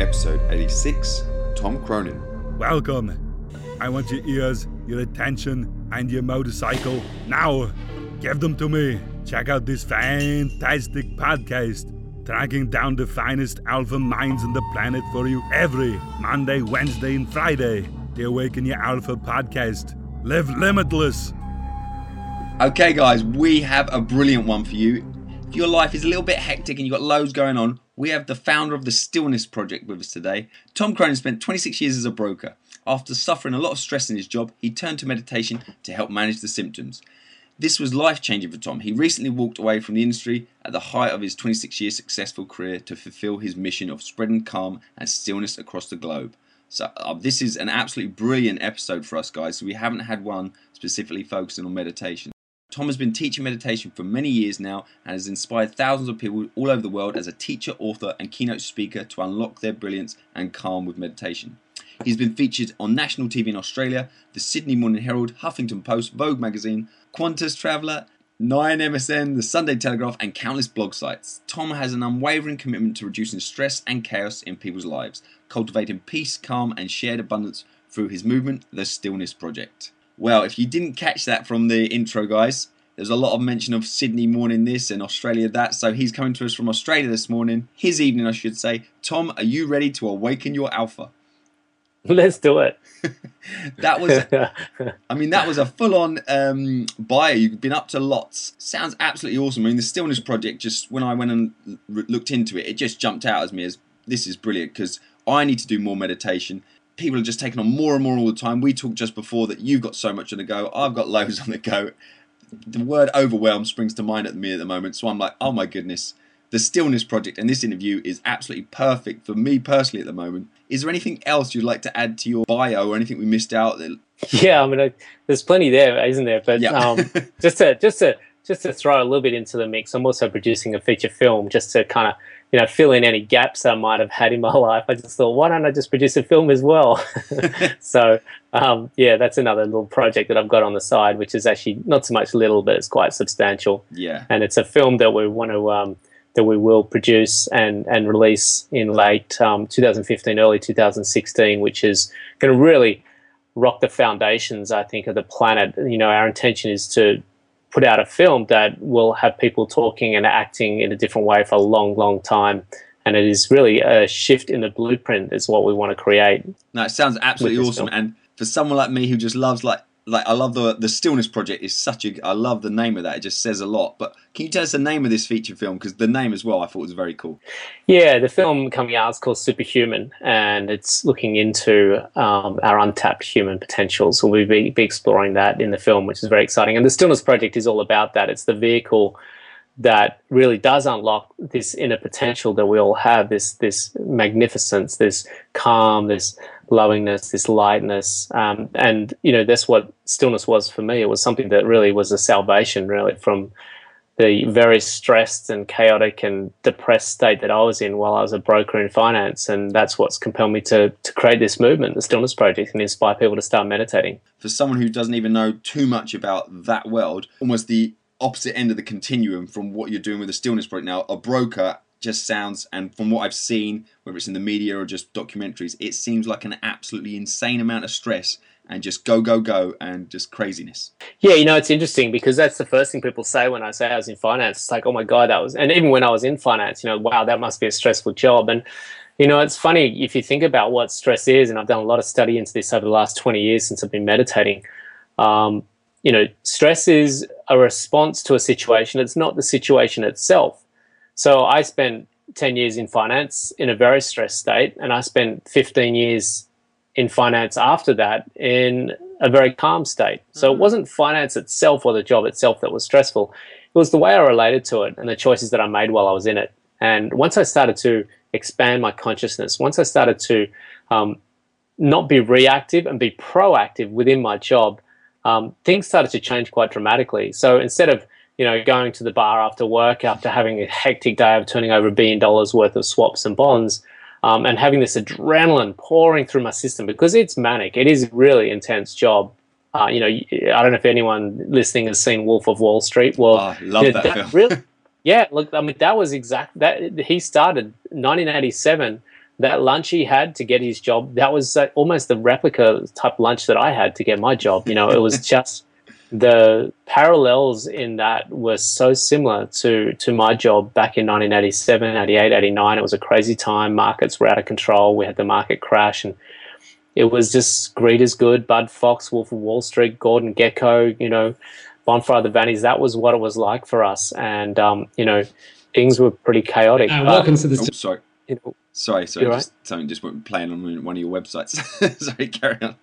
episode 86 Tom Cronin. Welcome. I want your ears, your attention, and your motorcycle. Now, give them to me. Check out this fantastic podcast, tracking down the finest alpha minds on the planet for you every Monday, Wednesday, and Friday. The Awaken Your Alpha podcast. Live limitless. Okay, guys, we have a brilliant one for you. If your life is a little bit hectic and you've got loads going on, we have the founder of the Stillness Project with us today. Tom Cronin spent 26 years as a broker. After suffering a lot of stress in his job, he turned to meditation to help manage the symptoms. This was life changing for Tom. He recently walked away from the industry at the height of his 26 year successful career to fulfill his mission of spreading calm and stillness across the globe. So, uh, this is an absolutely brilliant episode for us, guys. We haven't had one specifically focusing on meditation. Tom has been teaching meditation for many years now and has inspired thousands of people all over the world as a teacher, author, and keynote speaker to unlock their brilliance and calm with meditation. He's been featured on national TV in Australia, the Sydney Morning Herald, Huffington Post, Vogue magazine, Qantas Traveller, 9MSN, the Sunday Telegraph, and countless blog sites. Tom has an unwavering commitment to reducing stress and chaos in people's lives, cultivating peace, calm, and shared abundance through his movement, the Stillness Project. Well, if you didn't catch that from the intro, guys, there's a lot of mention of Sydney morning this and Australia that. So he's coming to us from Australia this morning, his evening, I should say. Tom, are you ready to awaken your alpha? Let's do it. that was, I mean, that was a full on um, bio. You've been up to lots. Sounds absolutely awesome. I mean, the Stillness Project, just when I went and looked into it, it just jumped out as me as this is brilliant because I need to do more meditation people are just taking on more and more all the time. We talked just before that you've got so much on the go. I've got loads on the go. The word overwhelm springs to mind at me at the moment. So I'm like, oh my goodness. The Stillness Project and this interview is absolutely perfect for me personally at the moment. Is there anything else you'd like to add to your bio or anything we missed out? Yeah, I mean, there's plenty there, isn't there? But yeah. um, just to just to just to throw a little bit into the mix, I'm also producing a feature film just to kind of you know, fill in any gaps I might have had in my life. I just thought, why don't I just produce a film as well? so, um, yeah, that's another little project that I've got on the side, which is actually not so much little, but it's quite substantial. Yeah. And it's a film that we want to, um, that we will produce and, and release in late um, 2015, early 2016, which is going to really rock the foundations, I think, of the planet. You know, our intention is to put out a film that will have people talking and acting in a different way for a long, long time. And it is really a shift in the blueprint is what we want to create. No, it sounds absolutely awesome. Film. And for someone like me who just loves like like I love the the Stillness Project is such a I love the name of that. It just says a lot. But can you tell us the name of this feature film? Because the name as well, I thought was very cool. Yeah, the film coming out is called Superhuman, and it's looking into um, our untapped human potentials. So we'll be, be exploring that in the film, which is very exciting. And the Stillness Project is all about that. It's the vehicle that really does unlock this inner potential that we all have. This this magnificence, this calm, this lovingness, this lightness, um, and you know that's what stillness was for me. It was something that really was a salvation, really, from the very stressed and chaotic and depressed state that I was in while I was a broker in finance, and that's what's compelled me to to create this movement, the Stillness Project, and inspire people to start meditating. For someone who doesn't even know too much about that world, almost the opposite end of the continuum from what you're doing with the Stillness Project now, a broker just sounds, and from what I've seen, whether it's in the media or just documentaries, it seems like an absolutely insane amount of stress and just go, go, go, and just craziness. Yeah, you know, it's interesting because that's the first thing people say when I say I was in finance. It's like, oh my God, that was, and even when I was in finance, you know, wow, that must be a stressful job. And, you know, it's funny if you think about what stress is, and I've done a lot of study into this over the last 20 years since I've been meditating. Um, you know, stress is a response to a situation, it's not the situation itself. So I spent 10 years in finance in a very stressed state, and I spent 15 years in finance after that in a very calm state. So it wasn't finance itself or the job itself that was stressful. It was the way I related to it and the choices that I made while I was in it. And once I started to expand my consciousness, once I started to um, not be reactive and be proactive within my job, um, things started to change quite dramatically. So instead of you know, going to the bar after work after having a hectic day of turning over a billion dollars worth of swaps and bonds, um, and having this adrenaline pouring through my system because it's manic. It is a really intense job. Uh, you know, I don't know if anyone listening has seen Wolf of Wall Street. Well, oh, love you know, that, that really, yeah. Look, I mean, that was exact. That he started 1987 that lunch he had to get his job, that was uh, almost the replica type lunch that I had to get my job. You know, it was just the parallels in that were so similar to to my job back in 1987 88 89 it was a crazy time. Markets were out of control. We had the market crash and it was just greed is good. Bud fox wolf of wall street gordon Gekko you know bonfire of the vanities that was what it was like for us. And um, you know things were pretty chaotic uh, welcome to the oh, sorry. You know, sorry sorry right? just, something just went playing on one of your websites. Sorry carry on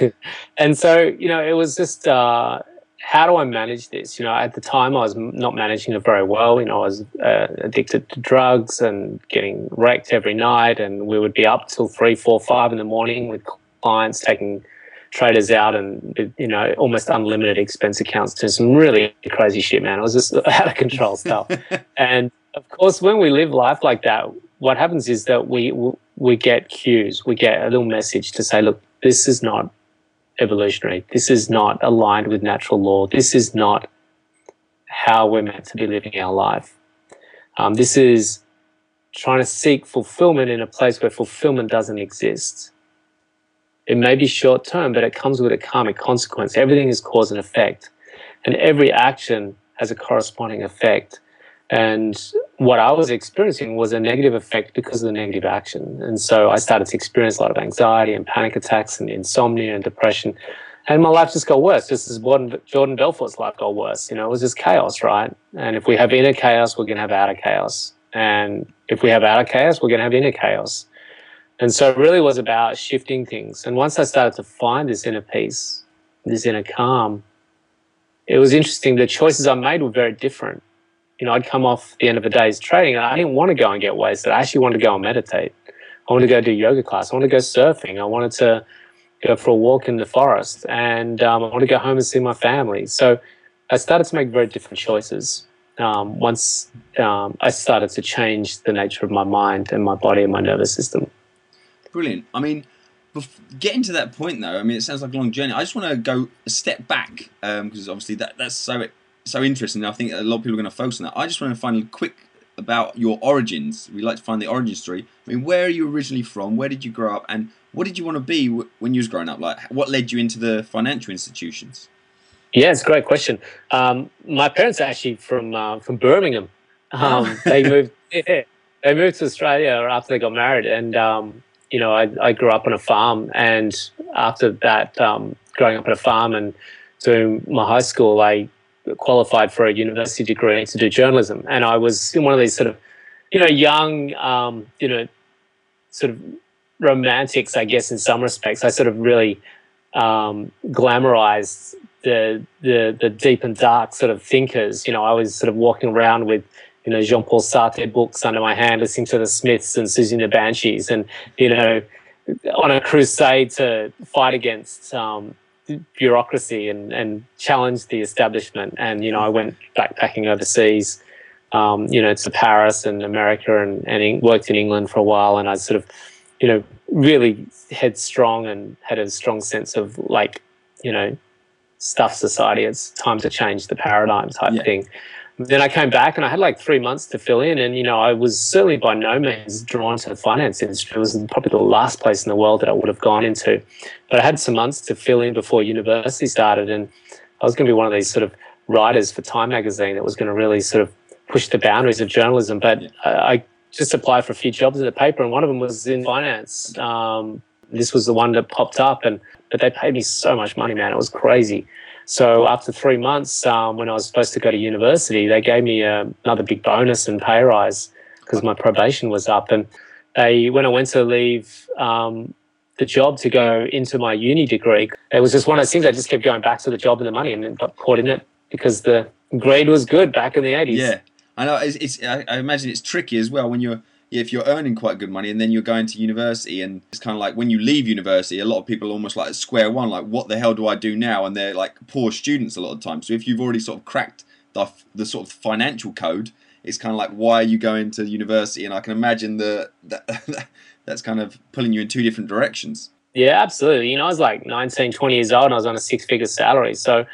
and so, you know, it was just uh, how do I manage this? You know, at the time I was not managing it very well. You know, I was uh, addicted to drugs and getting wrecked every night, and we would be up till three, four, five in the morning with clients taking traders out and you know almost unlimited expense accounts to some really crazy shit man it was just out of control stuff and of course when we live life like that what happens is that we we get cues we get a little message to say look this is not evolutionary. This is not aligned with natural law. This is not how we're meant to be living our life. Um, this is trying to seek fulfillment in a place where fulfillment doesn't exist. It may be short term, but it comes with a karmic consequence. Everything is cause and effect, and every action has a corresponding effect. And what I was experiencing was a negative effect because of the negative action. And so I started to experience a lot of anxiety and panic attacks and insomnia and depression. And my life just got worse, just as Jordan Belfort's life got worse. You know, it was just chaos, right? And if we have inner chaos, we're going to have outer chaos. And if we have outer chaos, we're going to have inner chaos. And so it really was about shifting things. And once I started to find this inner peace, this inner calm, it was interesting. The choices I made were very different you know, I'd come off the end of a day's trading and I didn't want to go and get wasted. I actually wanted to go and meditate. I wanted to go do yoga class. I wanted to go surfing. I wanted to go for a walk in the forest and um, I wanted to go home and see my family. So I started to make very different choices um, once um, I started to change the nature of my mind and my body and my nervous system. Brilliant. I mean, getting to that point though, I mean, it sounds like a long journey. I just want to go a step back because um, obviously that, that's so so interesting. I think a lot of people are going to focus on that. I just want to find a quick about your origins. We like to find the origin story. I mean, where are you originally from? Where did you grow up? And what did you want to be when you was growing up? Like, what led you into the financial institutions? Yeah, it's a great question. Um, my parents are actually from uh, from Birmingham. Um, they moved. Yeah, they moved to Australia after they got married, and um, you know, I, I, grew up on a farm. And after that, um, growing up on a farm and doing my high school, I qualified for a university degree to do journalism, and I was in one of these sort of, you know, young, um, you know, sort of romantics, I guess, in some respects. I sort of really um, glamorized the, the the deep and dark sort of thinkers. You know, I was sort of walking around with you know Jean Paul Sartre books under my hand, listening to the Smiths and and the Banshees, and you know, on a crusade to fight against um, bureaucracy and, and challenged the establishment. And, you know, I went backpacking overseas, um, you know, to Paris and America and, and worked in England for a while. And I sort of, you know, really headstrong and had a strong sense of like, you know, stuff society. It's time to change the paradigm type yeah. thing then I came back and I had like three months to fill in. And, you know, I was certainly by no means drawn to the finance industry. It was probably the last place in the world that I would have gone into. But I had some months to fill in before university started. And I was going to be one of these sort of writers for Time magazine that was going to really sort of push the boundaries of journalism. But I just applied for a few jobs in the paper, and one of them was in finance. Um, this was the one that popped up, and but they paid me so much money, man. It was crazy. So after three months, um, when I was supposed to go to university, they gave me uh, another big bonus and pay rise because my probation was up. And they, when I went to leave um, the job to go into my uni degree, it was just one of those things. I just kept going back to the job and the money, and then got caught in it because the grade was good back in the eighties. Yeah, I know. It's, it's I, I imagine it's tricky as well when you're if you're earning quite good money and then you're going to university and it's kind of like when you leave university a lot of people are almost like square one like what the hell do i do now? And they're like poor students a lot of times. So if you've already sort of cracked the, the sort of financial code it's kind of like why are you going to university? And i can imagine the, the that's kind of pulling you in two different directions. Yeah absolutely. You know i was like 19 20 years old and i was on a six figure salary. So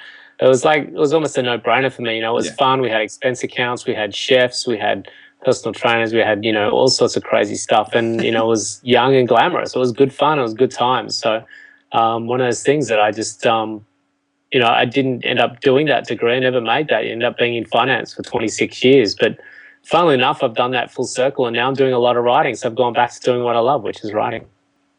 it was like it was almost a no brainer for me. You know it was yeah. fun. We had expense accounts. We had chefs. We had personal trainers. We had, you know, all sorts of crazy stuff. And, you know, it was young and glamorous. It was good fun. It was good times. So, um, one of those things that I just, um, you know, I didn't end up doing that degree. I never made that. I ended up being in finance for 26 years. But funnily enough, I've done that full circle and now I'm doing a lot of writing. So I've gone back to doing what I love, which is writing.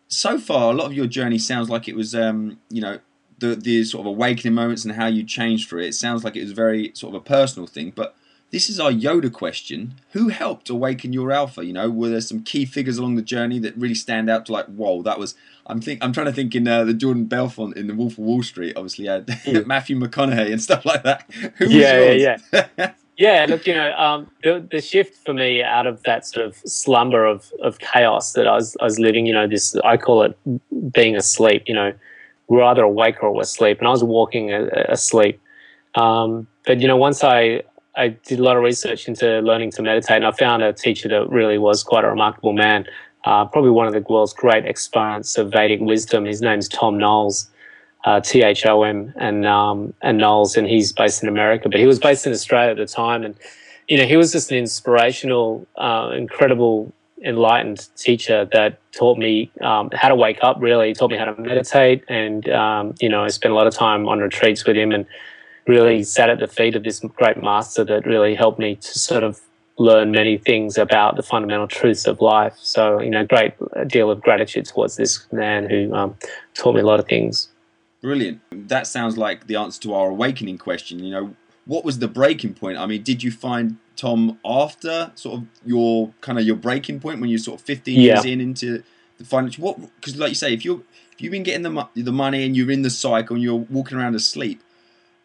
So far, a lot of your journey sounds like it was, um, you know, the, the sort of awakening moments and how you changed for it. It sounds like it was very sort of a personal thing. But this is our Yoda question. Who helped awaken your alpha? You know, were there some key figures along the journey that really stand out to like, whoa, that was. I'm think I'm trying to think in uh, the Jordan Belfort in the Wolf of Wall Street. Obviously, had mm. Matthew McConaughey and stuff like that. Who yeah, yeah, yeah. yeah, look, you know, um, the, the shift for me out of that sort of slumber of, of chaos that I was I was living, you know, this I call it being asleep. You know, we're either awake or we're asleep, and I was walking asleep. Um, but you know, once I I did a lot of research into learning to meditate, and I found a teacher that really was quite a remarkable man. Uh, probably one of the world's great exponents of Vedic wisdom. His name's Thom Knoles, uh, T H O M, and um, and Knoles, and he's based in America, but he was based in Australia at the time, and you know he was just an inspirational, uh, incredible, enlightened teacher that taught me um, how to wake up. Really, he taught me how to meditate, and um, you know I spent a lot of time on retreats with him, and really sat at the feet of this great master that really helped me to sort of learn many things about the fundamental truths of life. So, you know, great deal of gratitude towards this man who um, taught me a lot of things. Brilliant. That sounds like the answer to our awakening question. You know, what was the breaking point? I mean, did you find Tom after sort of your kind of your breaking point when you're sort of 15 yeah. years in into the financial? What? Because, like you say, if you're if you've been getting the the money and you're in the cycle and you're walking around asleep,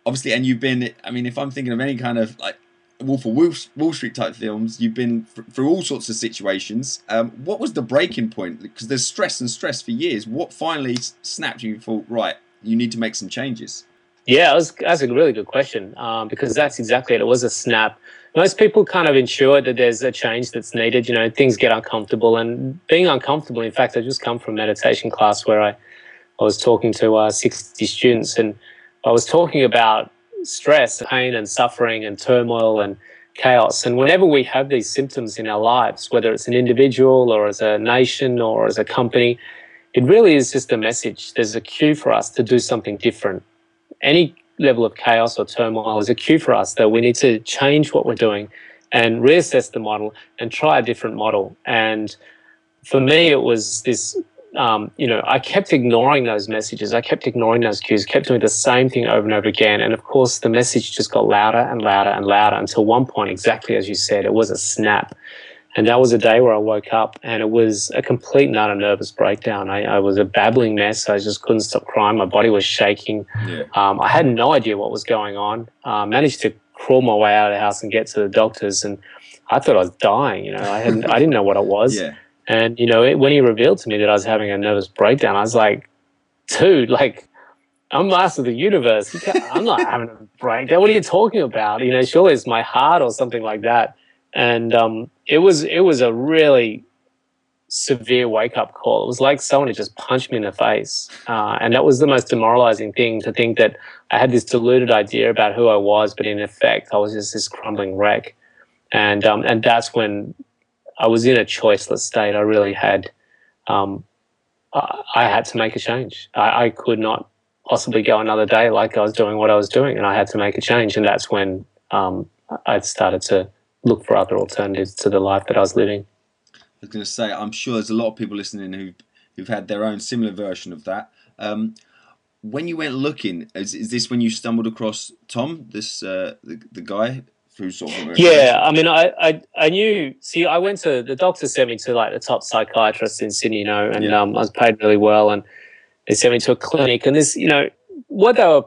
obviously, and you've been. I mean, if I'm thinking of any kind of like Wolf of Wall Street type films, you've been through all sorts of situations. Um, what was the breaking point? Because there's stress and stress for years. What finally snapped you? Thought, right, you need to make some changes. Yeah, was, that's a really good question um, because that's exactly it. It was a snap. Most people kind of ensure that there's a change that's needed. You know, things get uncomfortable, and being uncomfortable. In fact, I just come from meditation class where I, I was talking to uh, 60 students, and I was talking about stress, pain, and suffering, and turmoil and chaos. And whenever we have these symptoms in our lives, whether it's an individual or as a nation or as a company, it really is just a message. There's a cue for us to do something different. Any level of chaos or turmoil is a cue for us that we need to change what we're doing and reassess the model and try a different model. And for me, it was this um, you know, I kept ignoring those messages. I kept ignoring those cues, kept doing the same thing over and over again. And of course, the message just got louder and louder and louder until one point, exactly as you said, it was a snap. And that was a day where I woke up and it was a complete and utter nervous breakdown. I, I was a babbling mess. I just couldn't stop crying. My body was shaking. Yeah. Um, I had no idea what was going on. Uh, managed to crawl my way out of the house and get to the doctors. And I thought I was dying. You know, I hadn't, I didn't know what it was. Yeah. And, you know, it, when he revealed to me that I was having a nervous breakdown, I was like, dude, like, I'm master of the universe. I'm not having a breakdown. What are you talking about? You know, surely it's my heart or something like that. And um, it was it was a really severe wake up call. It was like someone had just punched me in the face, uh, and that was the most demoralizing thing to think that I had this deluded idea about who I was, but in effect, I was just this crumbling wreck. And um, and that's when I was in a choiceless state. I really had, um, I, I, had to make a change. I, I, could not possibly go another day like I was doing what I was doing, and I had to make a change. And that's when um, I started to look for other alternatives to the life that I was living. I was going to say, I'm sure there's a lot of people listening who who've had their own similar version of that. Um, when you went looking, is, is, this when you stumbled across Tom, this uh, the, the guy through sort of yeah i mean I, I i knew see i went to the doctor sent me to like the top psychiatrist in sydney you know and yeah. um, i was paid really well and they sent me to a clinic and this you know what they were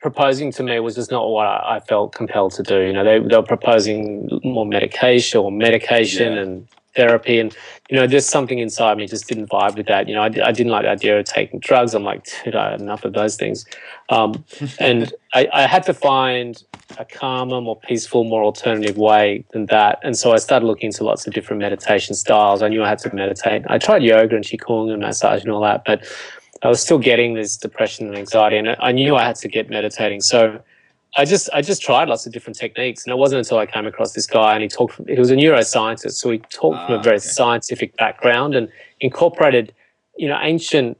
proposing to me was just not what I, I felt compelled to do you know they, they were proposing more medication or medication yeah. and therapy. And you know there's something inside me just didn't vibe with that. You know I, I didn't like the idea of taking drugs. I'm like dude i had enough of those things. Um, and I, I, had to find a calmer more peaceful more alternative way than that. And so i started looking into lots of different meditation styles. I knew i had to meditate. I tried yoga and qigong and massage and all that but i was still getting this depression and anxiety and i knew i had to get meditating. So I just I just tried lots of different techniques, and it wasn't until I came across this guy and he talked. From, he was a neuroscientist, so he talked from Ah, a very okay. scientific background and incorporated, you know, ancient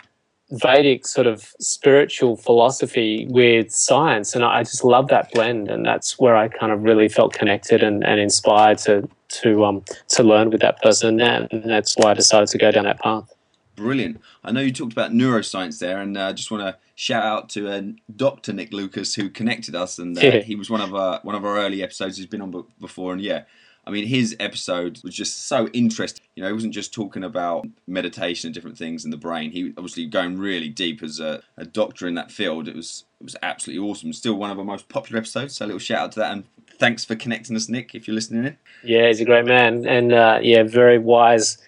Vedic sort of spiritual philosophy with science, and I I just love that blend, and that's where I kind of really felt connected and, and inspired to to um to learn with that person, and that's why I decided to go down that path. Brilliant. I know you talked about neuroscience there, and I uh, just want to shout out to uh, Dr. Nick Lucas who connected us, and uh, he was one of our one of our early episodes. He's been on be- before, and yeah, I mean his episode was just so interesting. You know, he wasn't just talking about meditation and different things in the brain. He obviously going really deep as a, a doctor in that field. It was it was absolutely awesome. Still one of our most popular episodes. So a little shout out to that, and thanks for connecting us, Nick. If you're listening in. Yeah, he's a great man, and uh, yeah, very wise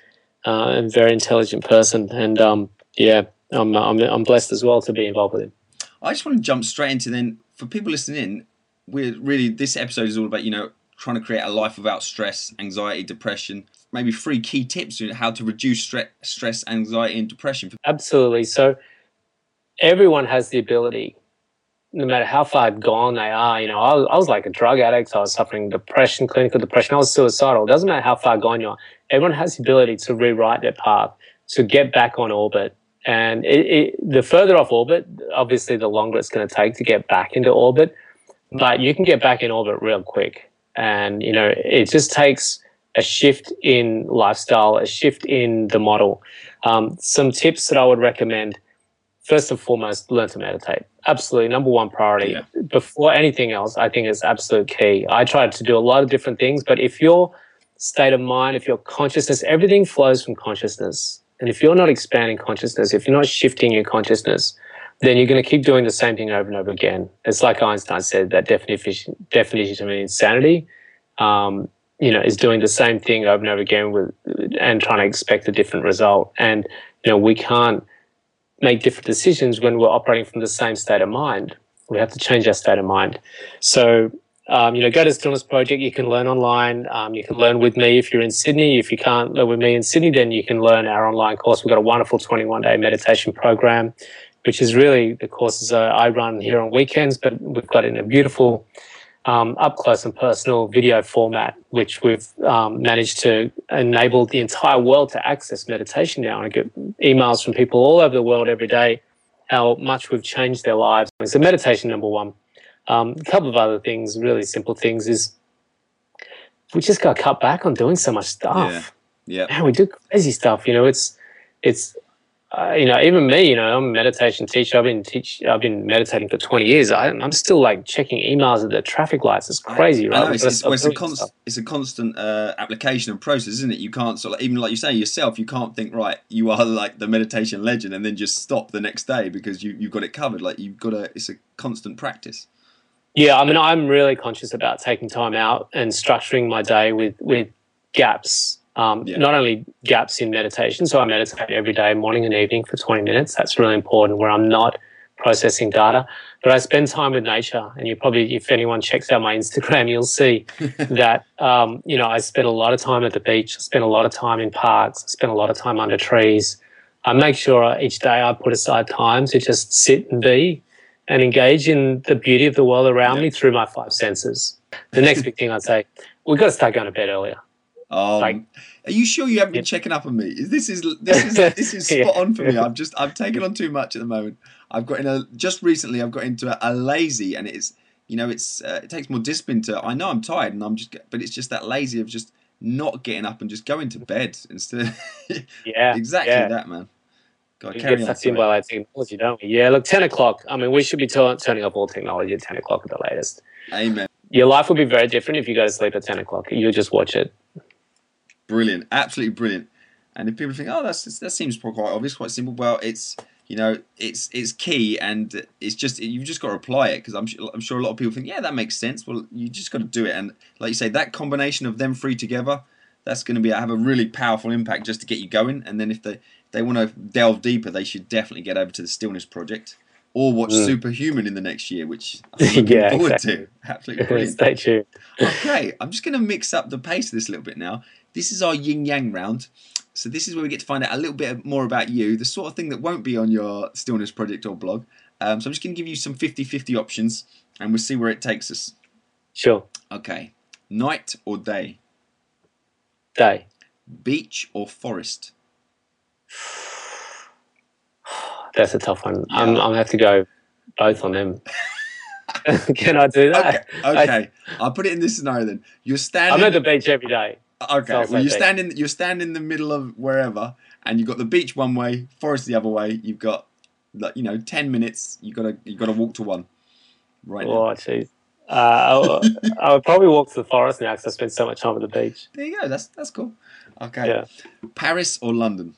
uh, and very intelligent person. And um, yeah, I'm, I'm I'm blessed as well to be involved with him. I just want to jump straight into then for people listening in. We're really this episode is all about you know trying to create a life without stress, anxiety, depression. Maybe three key tips on how to reduce stre- stress, anxiety, and depression. Absolutely. So everyone has the ability, no matter how far gone they are. You know, I was, I was like a drug addict. I was suffering depression, clinical depression. I was suicidal. It doesn't matter how far gone you are. Everyone has the ability to rewrite their path, to get back on orbit. And it, it, the further off orbit, obviously, the longer it's going to take to get back into orbit. But you can get back in orbit real quick. And, you know, it just takes a shift in lifestyle, a shift in the model. Um, some tips that I would recommend first and foremost, learn to meditate. Absolutely, number one priority. Yeah. Before anything else, I think is absolute key. I tried to do a lot of different things, but if your state of mind, if your consciousness, everything flows from consciousness. And if you're not expanding consciousness, if you're not shifting your consciousness, then you're going to keep doing the same thing over and over again. It's like Einstein said that definition definition of insanity, um, you know, is doing the same thing over and over again with and trying to expect a different result. And you know, we can't make different decisions when we're operating from the same state of mind. We have to change our state of mind. So, um, you know, go to Stillness Project. You can learn online. Um, you can learn with me if you're in Sydney. If you can't learn with me in Sydney, then you can learn our online course. We've got a wonderful 21 day meditation program, which is really the courses uh, I run here on weekends, but we've got in a beautiful um, up close and personal video format, which we've um, managed to enable the entire world to access meditation now. I get emails from people all over the world every day how much we've changed their lives. So, meditation, number one. Um, a couple of other things, really simple things, is we just got cut back on doing so much stuff. Yeah. Man, we do crazy stuff. You know, it's it's uh, you know, even me, you know, I'm a meditation teacher. I've been teach, I've been meditating for 20 years. I, I'm still like checking emails at the traffic lights. It's crazy, right? know it's, it's, well, it's a const, it's a constant uh, application and process, isn't it? You can't sort of even like you say yourself, you can't think right. You are like the meditation legend, and then just stop the next day because you you've got it covered. Like you've got a it's a constant practice. Yeah, I mean, I'm really conscious about taking time out and structuring my day with with gaps. Um, Yeah. Not only gaps in meditation, so I meditate every day, morning and evening for 20 minutes. That's really important, where I'm not processing data, but I spend time with nature. And you probably, if anyone checks out my Instagram, you'll see that um, you know I spend a lot of time at the beach. I spend a lot of time in parks. I spend a lot of time under trees. I make sure each day I put aside time to just sit and be and engage in the beauty of the world around Yeah. me through my five senses. The next big thing I'd say, we've got to start going to bed earlier. Um, Like- are you sure you haven't been Yeah. checking up on me? This is this is this is spot Yeah. on for me. I've just I've taken on too much at the moment. I've got in a just recently. I've got into a, a lazy, and it's you know it's uh, it takes more discipline to. I know I'm tired, and I'm just but it's just that lazy of just not getting up and just going to bed instead. Yeah, exactly yeah. that, man. God, We carry get on. by that technology, don't we? Yeah, look, 10 o'clock. I mean, we should be tu- turning off all technology at 10 o'clock at the latest. Amen. Your life will be very different if you go to sleep at 10 o'clock. You'll just watch it. Brilliant, absolutely brilliant. And if people think, oh, that's that seems quite obvious, quite simple. Well, it's you know, it's it's key, and it's just you've just got to apply it because I'm sure, I'm sure a lot of people think, yeah, that makes sense. Well, you just got to do it, and like you say, that combination of them three together, that's going to be have a really powerful impact just to get you going. And then if they if they want to delve deeper, they should definitely get over to the Stillness Project or watch Mm. Superhuman in the next year, which I'm looking Yeah, forward exactly. to. Absolutely brilliant. Stay tuned. okay, I'm just going to mix up the pace of this a little bit now. This is our yin yang round. So this is where we get to find out a little bit more about you, the sort of thing that won't be on your stillness project or blog, Um, so I'm just going to give you some 50-50 options, and we'll see where it takes us. Sure. Okay, night or day, Day. beach or forest, That's a tough one. I'm, I'm gonna have to go both on them. Can I do that? Okay, okay. I'll put it in this scenario then. You're standing. I'm standing. at the beach every day. okay, I'll well, you beach. stand in. You stand in the middle of wherever, and you've got the beach one way, forest the other way. You've got, like, you know, ten minutes. You got to you got to walk to one. Right. Oh, jeez. Uh, I, would- I would probably walk to the forest now because I spend so much time at the beach. There you go. That's that's cool. Okay. Yeah. Paris or London?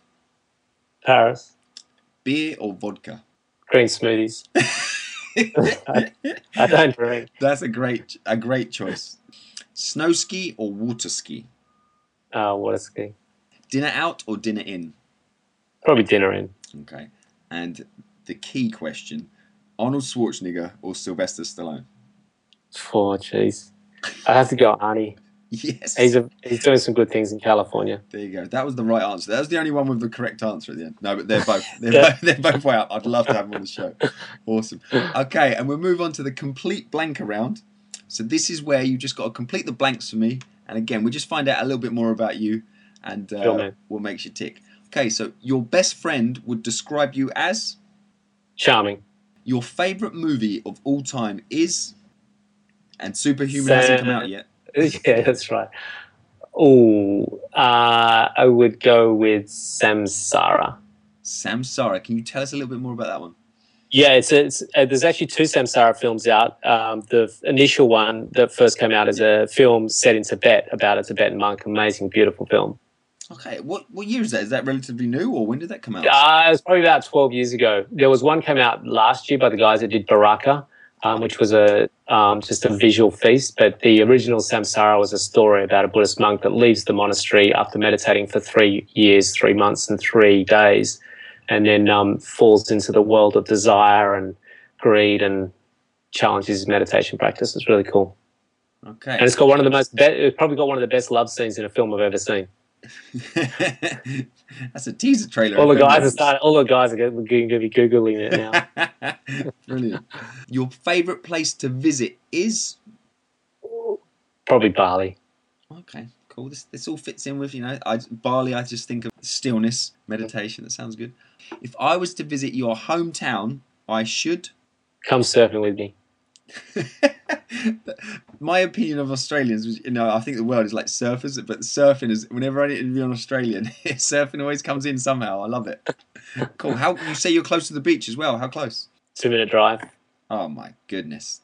Paris, Beer or vodka? green smoothies. I don't drink. That's a great a great choice. Snow ski or water ski? Uh, water ski. Dinner out or dinner in? Probably dinner in. Okay. And the key question: Arnold Schwarzenegger or Sylvester Stallone? Oh, jeez. I have to go Arnie. Yes. He's a, he's doing some good things in California. There you go. That was the right answer. That was the only one with the correct answer at the end. No, but they're both they're, Yeah. both, they're both way up. I'd love to have them on the show. Awesome. Okay, and we'll move on to the complete blank round. So this is where you just got to complete the blanks for me, and again we just find out a little bit more about you, and uh, Sure, what makes you tick. Okay, so your best friend would describe you as Charming. your favorite movie of all time is, and Superhuman hasn't come out yet. yeah, that's right. Oh, uh, I would go with Samsara. Samsara. Can you tell us a little bit more about that one? Yeah, it's, it's uh, there's actually two Samsara films out. Um, the f- initial one that first came out is a film set in Tibet about a Tibetan monk. Amazing, beautiful film. Okay, what what year is that? Is that relatively new, or when did that come out? Uh, it was probably about 12 years ago. There was one came out last year by the guys that did Baraka, um, which was a um, just a visual feast. But the original Samsara was a story about a Buddhist monk that leaves the monastery after meditating for three years, three months, and three days, and then um, falls into the world of desire and greed and challenges his meditation practice. It's really cool, Okay. and it's got one of the most be- it's probably got one of the best love scenes in a film I've ever seen. That's a teaser trailer. All the guys are starting, all the guys are going to be googling it now. Brilliant. Your favourite place to visit is? probably Bali. Okay, cool. This this all fits in with you know. I, Bali. I just think of stillness, meditation. That sounds good. If I was to visit your hometown, I should. Come surfing with me. My opinion of Australians, was, you know, I think the world is like surfers, but surfing is whenever I interview an Australian, surfing always comes in somehow. I love it. Cool. How you say you're close to the beach as well? How close? Two minute drive, Oh my goodness.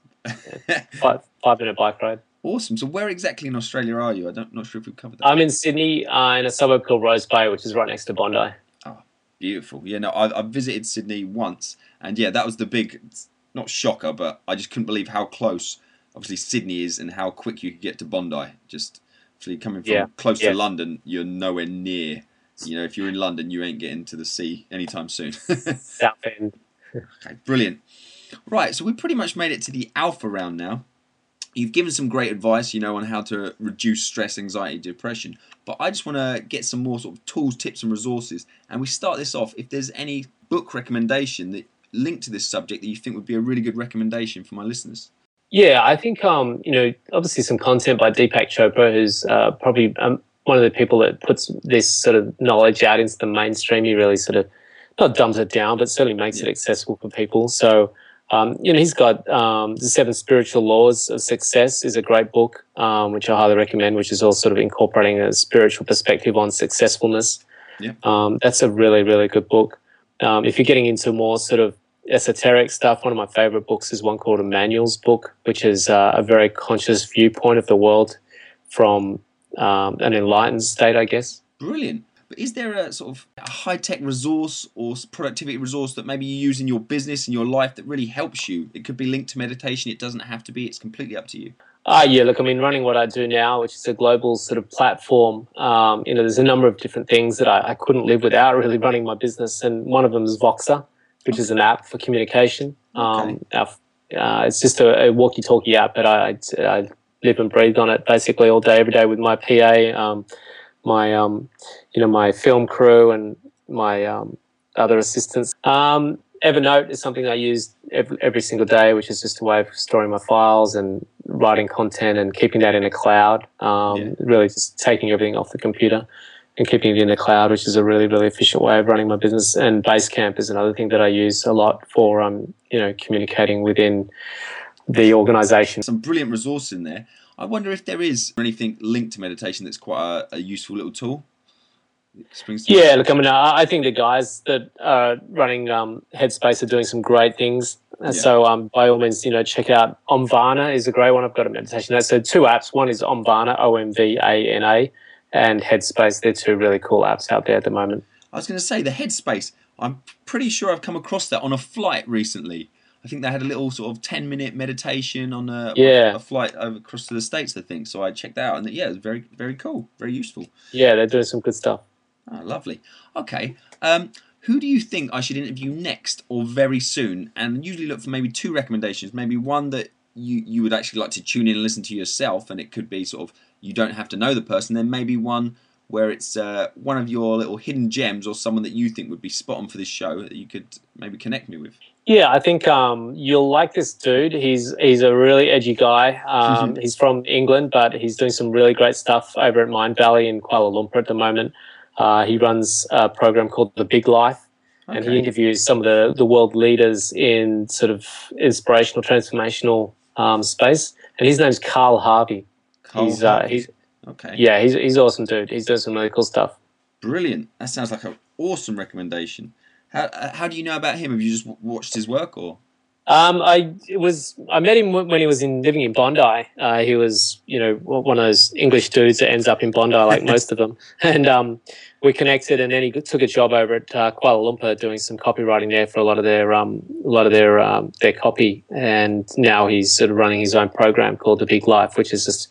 five, five minute bike ride. awesome. So where exactly in Australia are you? I don't not sure if we've covered that. I'm in Sydney uh, in a suburb called Rose Bay, which is right next to Bondi. Oh, beautiful. Yeah, no, I, I visited Sydney once, and yeah, that was the big, not shocker, but I just couldn't believe how close, obviously Sydney is, and how quick you could get to Bondi. Just, obviously coming from Yeah, close yeah. to London, you're nowhere near. You know, if you're in London, you ain't getting to the sea anytime soon. Okay, brilliant. Right, so we pretty much made it to the alpha round now. You've given some great advice, you know, on how to reduce stress, anxiety, depression. But I just want to get some more sort of tools, tips, and resources. And we start this off. If there's any book recommendation that linked to this subject that you think would be a really good recommendation for my listeners. Yeah, I think um, you know, obviously some content by Deepak Chopra, who's uh, probably um, one of the people that puts this sort of knowledge out into the mainstream. He really sort of not dumbs it down, but certainly makes it accessible for people. So, um, you know, he's got um, the Seven Spiritual Laws of Success is a great book, um, which I highly recommend, which is all sort of incorporating a spiritual perspective on successfulness. Yeah. Um, that's a really, really good book. Um, if you're getting into more sort of esoteric stuff, one of my favorite books is one called Emmanuel's book, which is uh, a very conscious viewpoint of the world from um, an enlightened state, I guess. Brilliant. But is there a sort of a high tech resource or productivity resource that maybe you use in your business and your life that really helps you? It could be linked to meditation. It doesn't have to be. It's completely up to you. Ah, yeah. Look, I mean, running what I do now, which is a global sort of platform. Um, you know, there's a number of different things that I, I couldn't live without really running my business, and one of them is Voxer, which is an app for communication. Um, our, uh, it's just a, a walkie-talkie app, but I, I live and breathe on it basically all day, every day with my PA, um, my um, you know, my film crew, and my um, other assistants. Um, Evernote is something I use every, every single day, which is just a way of storing my files and writing content and keeping that in the cloud. Um, Yeah. Really, just taking everything off the computer and keeping it in the cloud, which is a really really efficient way of running my business. And Basecamp is another thing that I use a lot for um, you know communicating within the organization. Some brilliant resource in there. I wonder if there is anything linked to meditation that's quite a, a useful little tool. Yeah, look, I mean, I think the guys that are running um, Headspace are doing some great things. Uh, So, um, by all means, you know, check out Omvana is a great one. I've got a meditation. So, two apps. One is Omvana, O M V A N A, and Headspace. They're two really cool apps out there at the moment. I was going to say the Headspace. I'm pretty sure I've come across that on a flight recently. I think they had a little sort of ten minute meditation on a, Yeah. a flight over across to the states. I think so. I checked that out and yeah, it was very very cool, very useful. Yeah, they're doing some good stuff. Ah, lovely. Okay. Um, who do you think I should interview next or very soon? And usually look for maybe two recommendations. Maybe one that you, you would actually like to tune in and listen to yourself, and it could be sort of you don't have to know the person. Then maybe one where it's uh, one of your little hidden gems or someone that you think would be spot on for this show that you could maybe connect me with. Yeah, I think um, you'll like this dude. He's he's a really edgy guy. Um, he's from England, but he's doing some really great stuff over at Mindvalley in Kuala Lumpur at the moment. Uh, he runs a program called The Big Life, and he interviews some of the, the world leaders in sort of inspirational, transformational um, space. And his name's Carl Harvey. He's uh, he's okay. yeah, he's he's awesome dude. He's doing some really cool stuff. Brilliant. That sounds like an awesome recommendation. How, uh, how do you know about him? Have you just watched his work or? Um, I it was I met him when he was in living in Bondi. Uh, he was you know one of those English dudes that ends up in Bondi like most of them, and um, we connected. And then he took a job over at uh, Kuala Lumpur doing some copywriting there for a lot of their um, a lot of their um, their copy. And now he's sort of running his own program called The Big Life, which is just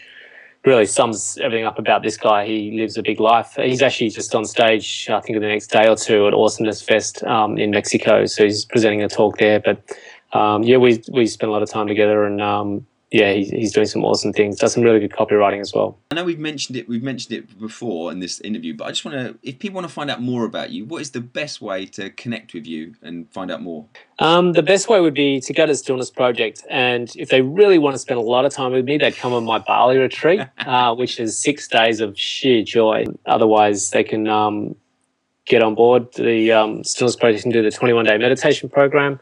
really sums everything up about this guy. He lives a big life. He's actually just on stage, I think, in the next day or two at Awesomeness Fest um, in Mexico. So he's presenting a talk there. But um, yeah, we we spent a lot of time together, and um, yeah, he's, he's doing some awesome things. Does some really good copywriting as well. I know we've mentioned it. We've mentioned it before in this interview, but I just want to. If people want to find out more about you, what is the best way to connect with you and find out more? Um, the best way would be to go to the Stillness Project, and if they really want to spend a lot of time with me, they'd come on my Bali retreat, uh, which is six days of sheer joy. Otherwise, they can um, get on board the um, Stillness Project and do the 21 day meditation program,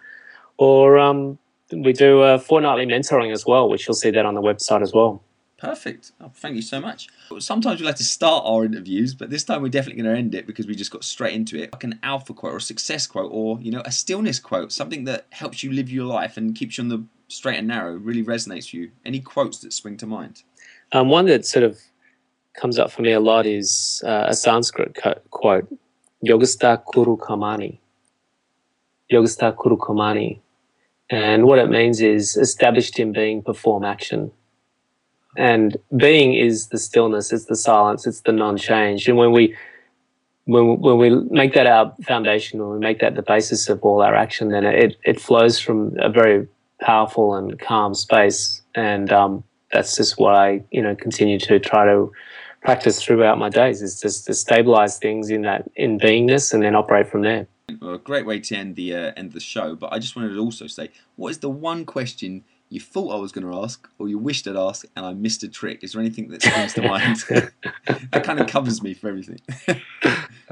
or um, we do a fortnightly mentoring as well, which you'll see that on the website as well. Perfect. Oh, thank you so much. Sometimes we like to start our interviews, but this time we're definitely going to end it because we just got straight into it. Like an alpha quote or a success quote or, you know, a stillness quote, something that helps you live your life and keeps you on the straight and narrow, really resonates with you. Any quotes that spring to mind? Um, one that sort of comes up for me a lot is uh, a Sanskrit co- quote, Yogastha Kuru Karmani. Yogastha Kuru Karmani. And what it means is established in being, perform action. And being is the stillness, it's the silence, it's the non-change. And when we when, when we make that our foundation, when we make that the basis of all our action, then it, it flows from a very powerful and calm space. And um, that's just what I, you know, continue to try to practice throughout my days is just to stabilize things in that in beingness and then operate from there. Well, a great way to end the uh, end the show. But I just wanted to also say, what is the one question you thought I was going to ask, or you wished I'd ask, and I missed a trick? Is there anything that comes to mind? that kind of covers me for everything.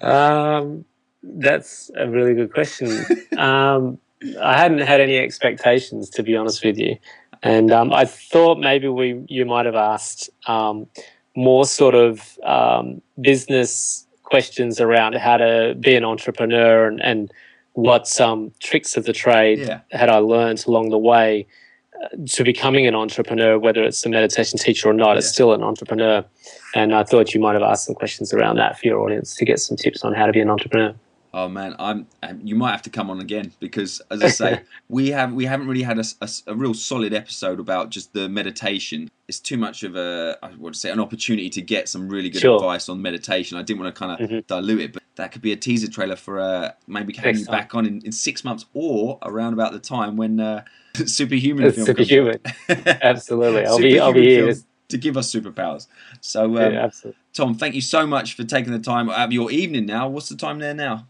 Um, that's a really good question. um, I hadn't had any expectations, to be honest with you, and um, I thought maybe we you might have asked um, more sort of um, business questions around how to be an entrepreneur and, and what some tricks of the trade Yeah. had I learned along the way uh, to becoming an entrepreneur, whether it's a meditation teacher or not, it's still an entrepreneur. And I thought you might have asked some questions around that for your audience to get some tips on how to be an entrepreneur. Oh man, I'm. um, You might have to come on again because, as I say, we have we haven't really had a a real solid episode about just the meditation. It's too much of a I would say an opportunity to get some really good Sure. advice on meditation. I didn't want to kind of Mhm. dilute it, but that could be a teaser trailer for uh, maybe having Next you time. back on in, in six months or around about the time when uh, Superhuman superhuman. Absolutely. I'll be, I'll be here. to give us superpowers. So, um, yeah. Tom, thank you so much for taking the time out of your evening. Now, what's the time there now?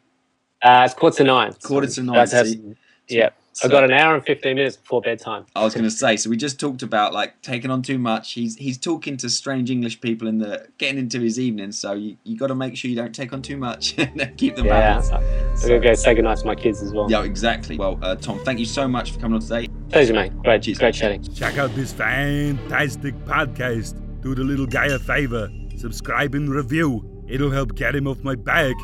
Uh, it's quarter to nine. Quarter to nine, that's- see? Yeah. I've got an hour and fifteen minutes before bedtime. I was going to say. So we just talked about like taking on too much. He's he's talking to strange English people in the getting into his evening. So you, you got to make sure you don't take on too much and keep the Yeah, balance. I'm gonna go say goodnight to my kids as well. Yeah, exactly. Well, uh, Tom, thank you so much for coming on today. Pleasure, mate. Great, Cheers. great chatting. Check out this fantastic podcast. Do the little guy a favor. Subscribe and review. It'll help get him off my back.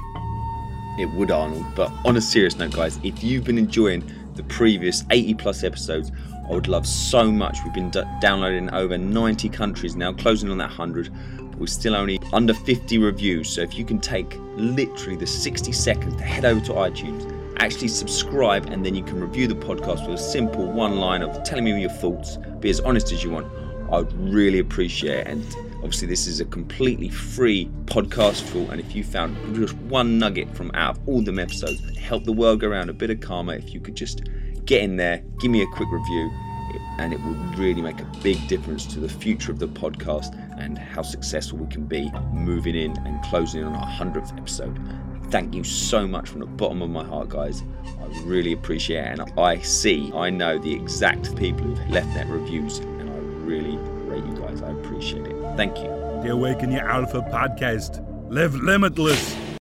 It would, Arnold. But on a serious note, guys, if you've been enjoying the previous 80 plus episodes, I would love so much. We've been d- downloading over 90 countries now, closing on that 100. But we're still only under 50 reviews. So if you can take literally the 60 seconds to head over to iTunes, actually subscribe, and then you can review the podcast with a simple one line of telling me your thoughts, be as honest as you want. I would really appreciate it. And obviously, this is a completely free podcast tool. And if you found just one nugget from out of all them episodes, help the world go around a bit of karma, if you could just get in there, give me a quick review, and it would really make a big difference to the future of the podcast and how successful we can be moving in and closing on our 100th episode. Thank you so much from the bottom of my heart, guys. I really appreciate it. And I see, I know the exact people who've left their reviews, and I really rate you guys. I appreciate it. Thank you. The Awaken Your Alpha podcast. Live limitless.